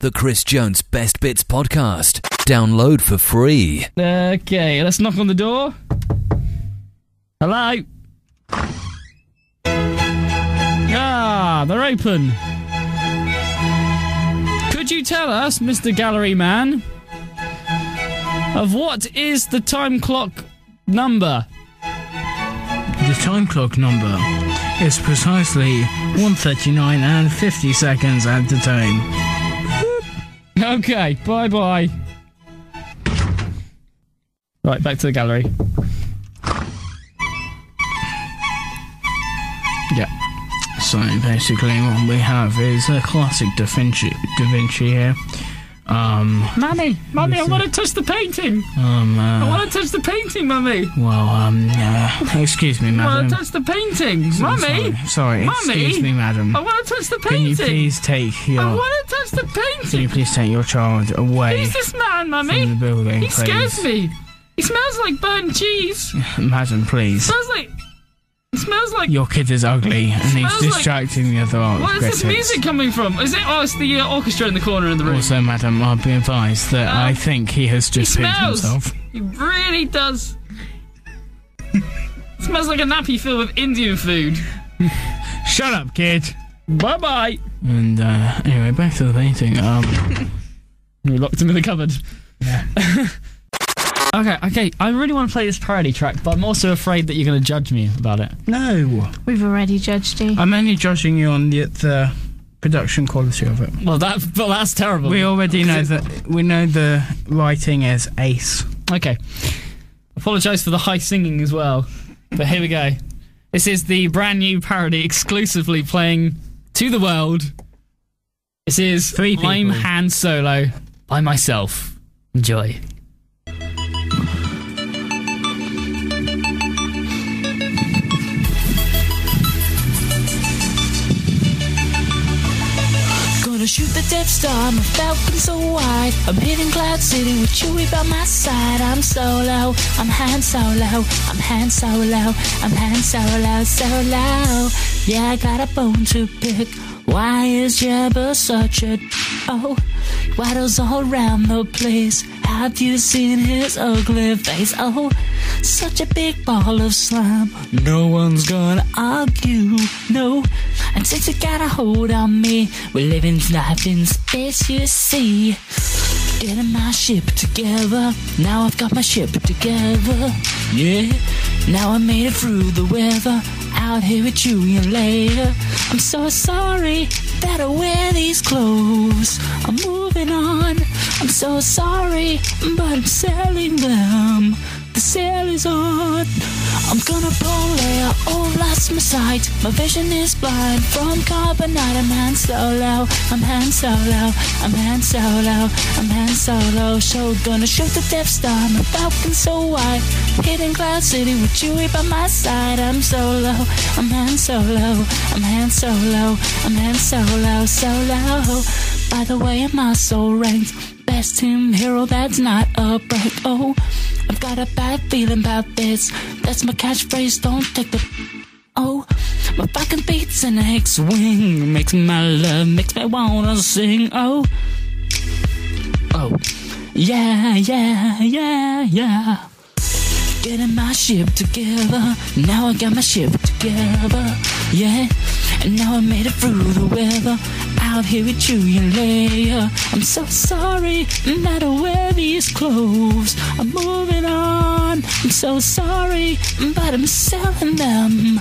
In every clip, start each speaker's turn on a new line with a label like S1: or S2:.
S1: the Chris Jones Best Bits podcast. Download for free.
S2: Okay, let's knock on the door. Hello? Ah, they're open. Could you tell us, Mr. Gallery Man, of what is the time clock number?
S3: The time clock number is precisely 139 and 50 seconds at the time.
S2: Okay, bye bye. Right, back to the gallery.
S3: Yeah. So basically, what we have is a classic Da Vinci, da Vinci here. Um,
S2: Mummy, Mummy, I want to touch the painting.
S3: um,
S2: I
S3: uh,
S2: want to touch the painting, Mummy.
S3: well, um, uh, excuse me, madam.
S2: I want to touch the painting. Mummy,
S3: Sorry, sorry
S2: Mummy?
S3: excuse me, madam.
S2: I want to touch the painting.
S3: Can you please take your?
S2: I want to touch the painting.
S3: can you please take your child away
S2: Who's this man,
S3: from the
S2: Mummy?
S3: building,
S2: He
S3: please?
S2: scares me. He smells like burnt cheese.
S3: Madam, please.
S2: smells like. It smells like.
S3: Your kid is ugly and he's
S2: Smells like-
S3: distracting the other art
S2: What is this music coming from? Is it? Oh, it's the uh, orchestra in the corner in the room.
S3: Also, madam, I'll be advised that
S2: Um,
S3: I think he has
S2: he
S3: just pooped himself.
S2: He really does. smells like a nappy filled with Indian food.
S3: Shut up, kid.
S2: Bye bye.
S3: And uh, anyway, back to the painting. Um,
S2: We locked him in the cupboard.
S3: Yeah.
S2: okay, okay. I really want to play this parody track, but I'm also afraid that you're going to judge me about it.
S3: no,
S4: We've already judged you.
S3: I'm only judging you on the, the production quality of it.
S2: Well, that, but that's terrible.
S3: We already know that we know the writing is ace.
S2: Okay. Apologise for the high singing as well. But here we go. This is the brand new parody exclusively playing to the world. This is
S3: Three people.
S2: I'm Han Solo by myself. Enjoy.
S5: Gonna shoot the Death Star, my falcon so wide. I'm hitting Cloud City with Chewie by my side. I'm solo, I'm Han Solo, I'm Han Solo, I'm Han Solo, solo. Yeah, I got a bone to pick. Why is Jabba such a oh? Waddles all around the place. Have you seen his ugly face? Oh, such a big ball of slime. No one's gonna argue, no. And since it got a hold on me, we're living life in space, you see. Getting my ship together. Now I've got my ship together. Yeah. Now I made it through the weather. Out here with you and Leia. I'm so sorry I wear these clothes. I'm moving on. I'm so sorry, but I'm selling them. The sale is on. I'm gonna pull Leia. Oh, lost my sight. My vision is blind from carbonite. I'm Han Solo. I'm Han Solo. I'm Han Solo. I'm Han Solo. So gonna shoot the Death Star. My falcon so wide. Hitting Cloud City with Chewie by my side. I'm solo. I'm Han Solo. I'm Han Solo. I'm Han Solo. Solo. By the way, I'm also ranked best team hero. That's not a break. Oh, I've got a bad feeling about this. That's my catchphrase. Don't take the Oh, my fucking beats an X-wing makes my love makes me wanna sing. Oh, oh, yeah, yeah, yeah, yeah. Getting my ship together. Now I got my ship together. Yeah, and now I made it through the weather. Out here with you, and Leia. I'm so sorry that I wear these clothes. I'm moving on. I'm so sorry, but I'm selling them.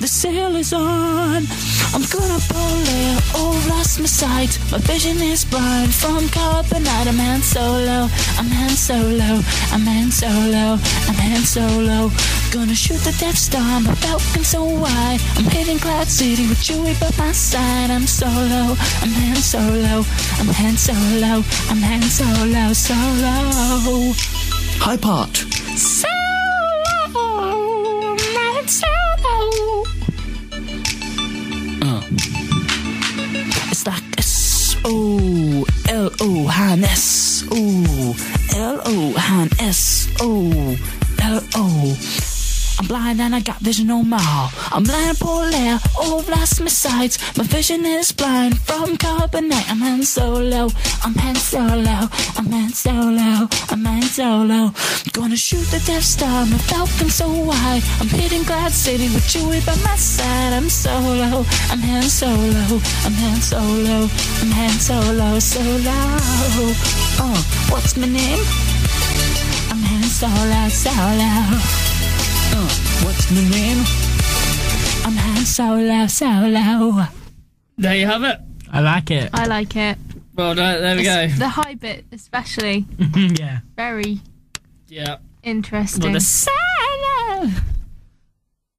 S5: The sale is on. I'm gonna pull it. Oh, lost my sight. My vision is blind from carbonite. I'm Han Solo. I'm Han Solo. I'm Han Solo. I'm Han Solo. Gonna shoot the Death Star. My falcon so wide. I'm hitting Cloud City with Chewie by my side. I'm solo. I'm Han Solo. I'm Han Solo. I'm Han Solo. Solo.
S1: High part.
S5: O L O Han S O L O Han S O L O. I'm blind and I got vision no more. I'm blind poor layer, all I've lost my sight. My vision is blind from carbonite. I'm Han Solo, I'm Han Solo, I'm Han Solo, I'm Han Solo. Gonna shoot the Death Star, my Falcon so wide. I'm hitting Cloud City with Chewie by my side. I'm solo, I'm Han Solo, I'm Han Solo, I'm Han Solo, solo. Oh, what's my name? I'm Han Solo, solo. What's my name? I'm Han Solo, solo.
S2: There you have it.
S3: I like it.
S4: I like it.
S2: Well, there, there we go.
S4: The high bit, especially,
S3: yeah.
S4: very
S2: Yeah.
S4: interesting.
S2: Well, the solo.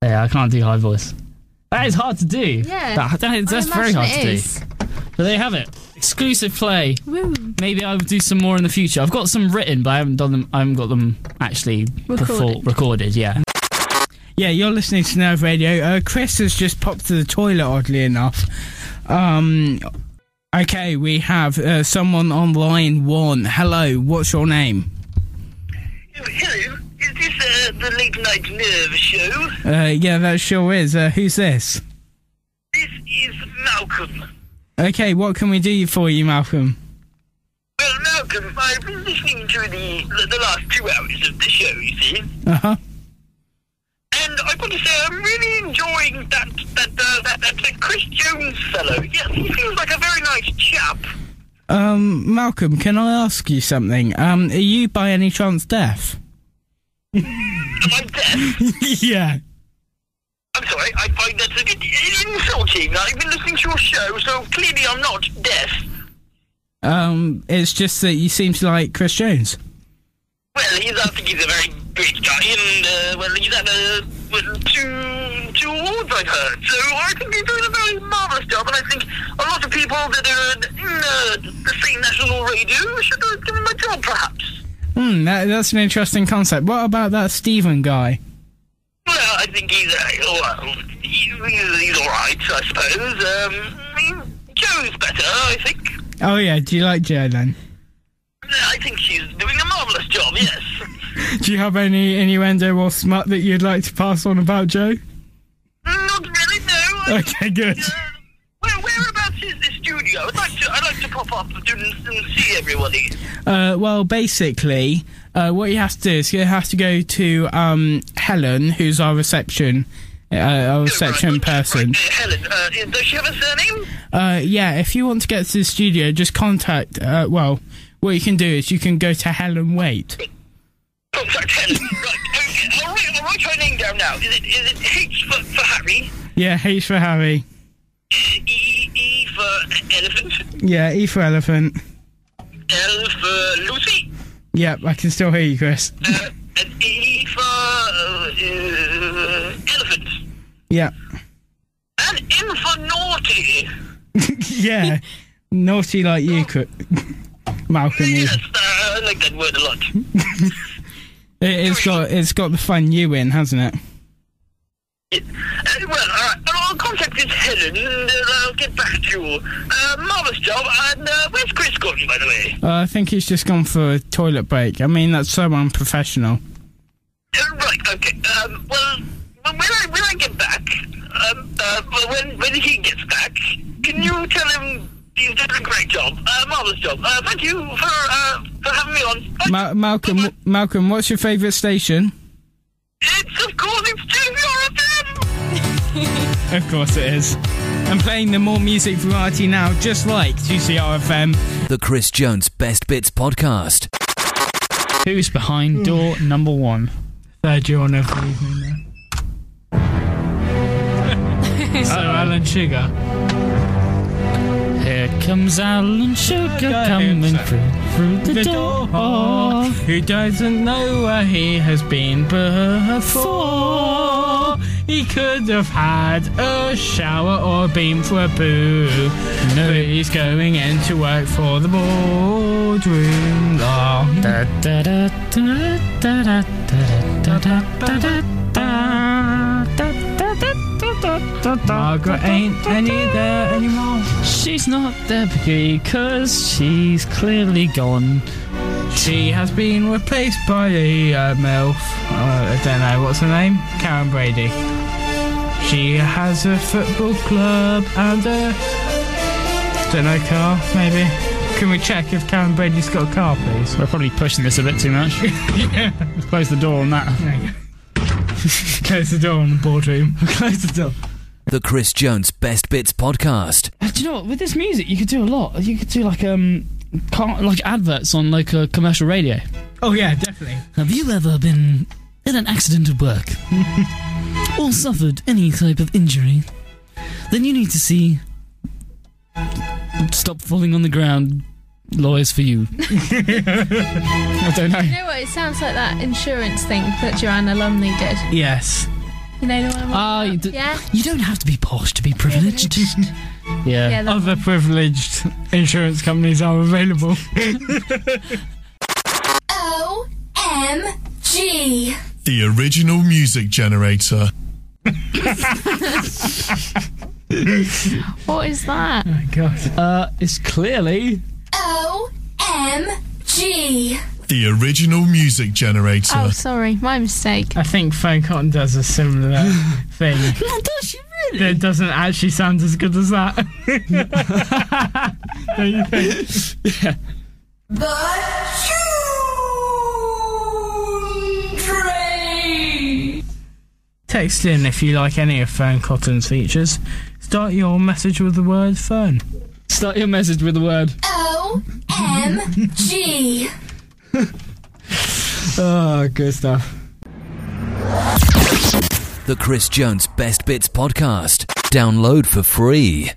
S2: Yeah, I can't do high voice. That is hard to do.
S4: Yeah.
S2: That, that is,
S4: I
S2: that's very
S4: imagine
S2: hard
S4: it
S2: to
S4: is.
S2: do. But there you have it. Exclusive play.
S4: Woo.
S2: Maybe I will do some more in the future. I've got some written, but I haven't done them. I haven't got them actually before
S4: Recorded.
S2: recorded. Yeah.
S3: Yeah, you're listening to Nerve Radio. Uh, Chris has just popped to the toilet, oddly enough. Um, okay, we have uh, someone on line one. Hello, what's your name?
S6: Hello, is this uh, the late night nerve show?
S3: Uh, yeah, that sure is. Uh, who's this?
S6: This is Malcolm.
S3: Okay, what can we do for you, Malcolm?
S6: Well, Malcolm, I've been listening to the the, the last two hours of the show, you see,
S3: Uh huh.
S6: Got to say I'm really enjoying that that uh, that, that, that Chris Jones fellow. Yes, he seems like a very nice chap.
S3: Um, Malcolm, can I ask you something? Um, are you by any chance deaf?
S6: Am I deaf?
S3: yeah.
S6: I'm sorry, I find that a bit insulting. I've been listening to your show, so clearly I'm not deaf.
S3: Um, it's just that you seem to like Chris Jones.
S6: Well, he's, I think he's a very great guy, and, uh, well, he's had uh, well, two, two I've heard. So I think he's doing a very marvellous job, and I think a lot of people that are in uh, the same national radio should give him a job, perhaps.
S3: Hmm, that, that's an interesting concept. What about that Stephen guy?
S6: Well, I think he's, uh, well, he's, he's, he's all right, I suppose. Um, I mean, Joe's better, I think.
S3: Oh yeah, do you like Joe then?
S6: I think she's doing a marvellous job, yes.
S3: Do you have any innuendo or smut that you'd like to pass on about Joe?
S6: Not really, no.
S3: Okay, good.
S6: Uh, where, whereabouts is the studio? I'd like to, I'd like to pop up and, and see everybody.
S3: Uh, well, basically, uh, what you have to do is you have to go to um, Helen, who's our reception, uh, our reception
S6: Right,
S3: person.
S6: Right, Helen, uh, does she have a surname?
S3: Uh, yeah, if you want to get to the studio, just contact. Uh, well, what you can do is you can go to Helen Wait.
S6: Contact Helen. right, okay. I'll write, I'll write her name down now. Is it, is it H for, for Harry?
S3: Yeah, H for Harry.
S6: E, e for elephant?
S3: Yeah, E for elephant.
S6: L for Lucy?
S3: Yep, I can still hear you, Chris.
S6: Uh, and E for uh, uh, elephant.
S3: Yep.
S6: And N for naughty.
S3: yeah, naughty like you, could. Malcolm.
S6: Yes, uh, I like that word a lot.
S3: It, it's got it's got the fun you in, hasn't it?
S6: Uh, well, all right. Well, I'll contact this Helen and uh, I'll get back to you. Uh, marvellous job. And uh, where's Chris gone, by the way?
S3: Uh, I think he's just gone for a toilet break. I mean, that's so unprofessional.
S6: Uh, right, okay. Um, well, when I, when I get back, um, uh, well, when, when he gets back, can you tell him he's done a great job? Uh, marvellous job. Uh, thank you for, uh, for having me on.
S3: Ma- Malcolm,
S6: Bye-bye.
S3: Malcolm, what's your favourite station?
S6: It's, of course, it's JVR
S3: Of course it is. I'm playing the more music variety now, just like 2CRFM.
S1: The Chris Jones Best Bits Podcast.
S2: Who's behind door number one?
S3: Third year on every evening now. oh, Alan Sugar.
S2: Comes Alan Sugar coming through, through the,
S3: The
S2: door.
S3: door. Who doesn't know where he has been before? He could have had a shower or been for a poo. No, he's going in to work for the boardroom. Oh.
S2: Da, da, da, da, da, da, da, da, da, da, da,
S3: Margaret ain't any there anymore.
S2: She's not there because she's clearly gone.
S3: She has been replaced by a uh, MILF. Uh, I don't know, what's her name? Karren Brady. She has a football club and a. Don't know, car, maybe? Can we check if Karren Brady's got a car, please?
S2: We're probably pushing this a bit too much. Let's close the door on that.
S3: There you go. Close the door on the boardroom.
S2: close the door.
S1: The Chris Jones Best Bits Podcast.
S2: Do you know what? With this music, you could do a lot. You could do like um, car, like adverts on like a commercial radio.
S3: Oh, yeah, definitely.
S2: Have you ever been in an accident at work or suffered any type of injury? Then you need to see Stop Falling on the Ground lawyers for you. I don't know.
S4: You know what? It sounds like that insurance thing that Joanna Lumley did.
S3: Yes.
S4: You know the one I'm on
S2: Ah, d-
S4: Yeah.
S2: You don't have to be posh to be privileged. yeah.
S4: Yeah. That
S3: Other privileged insurance companies are available.
S7: OMG.
S8: The original music generator.
S4: What is that?
S3: Oh, my God.
S2: Uh, it's clearly
S7: OMG.
S8: The original music generator.
S4: Oh, sorry, my mistake.
S3: I think Fearne Cotton does a similar thing.
S2: does she really?
S3: That doesn't actually sound as good as that. Don't you think? Text in if you like any of Fearne Cotton's features. Start your message with the word phone.
S2: Start your message with the word.
S7: OMG.
S2: Oh, good stuff.
S1: The Chris Jones Best Bits Podcast. Download for free.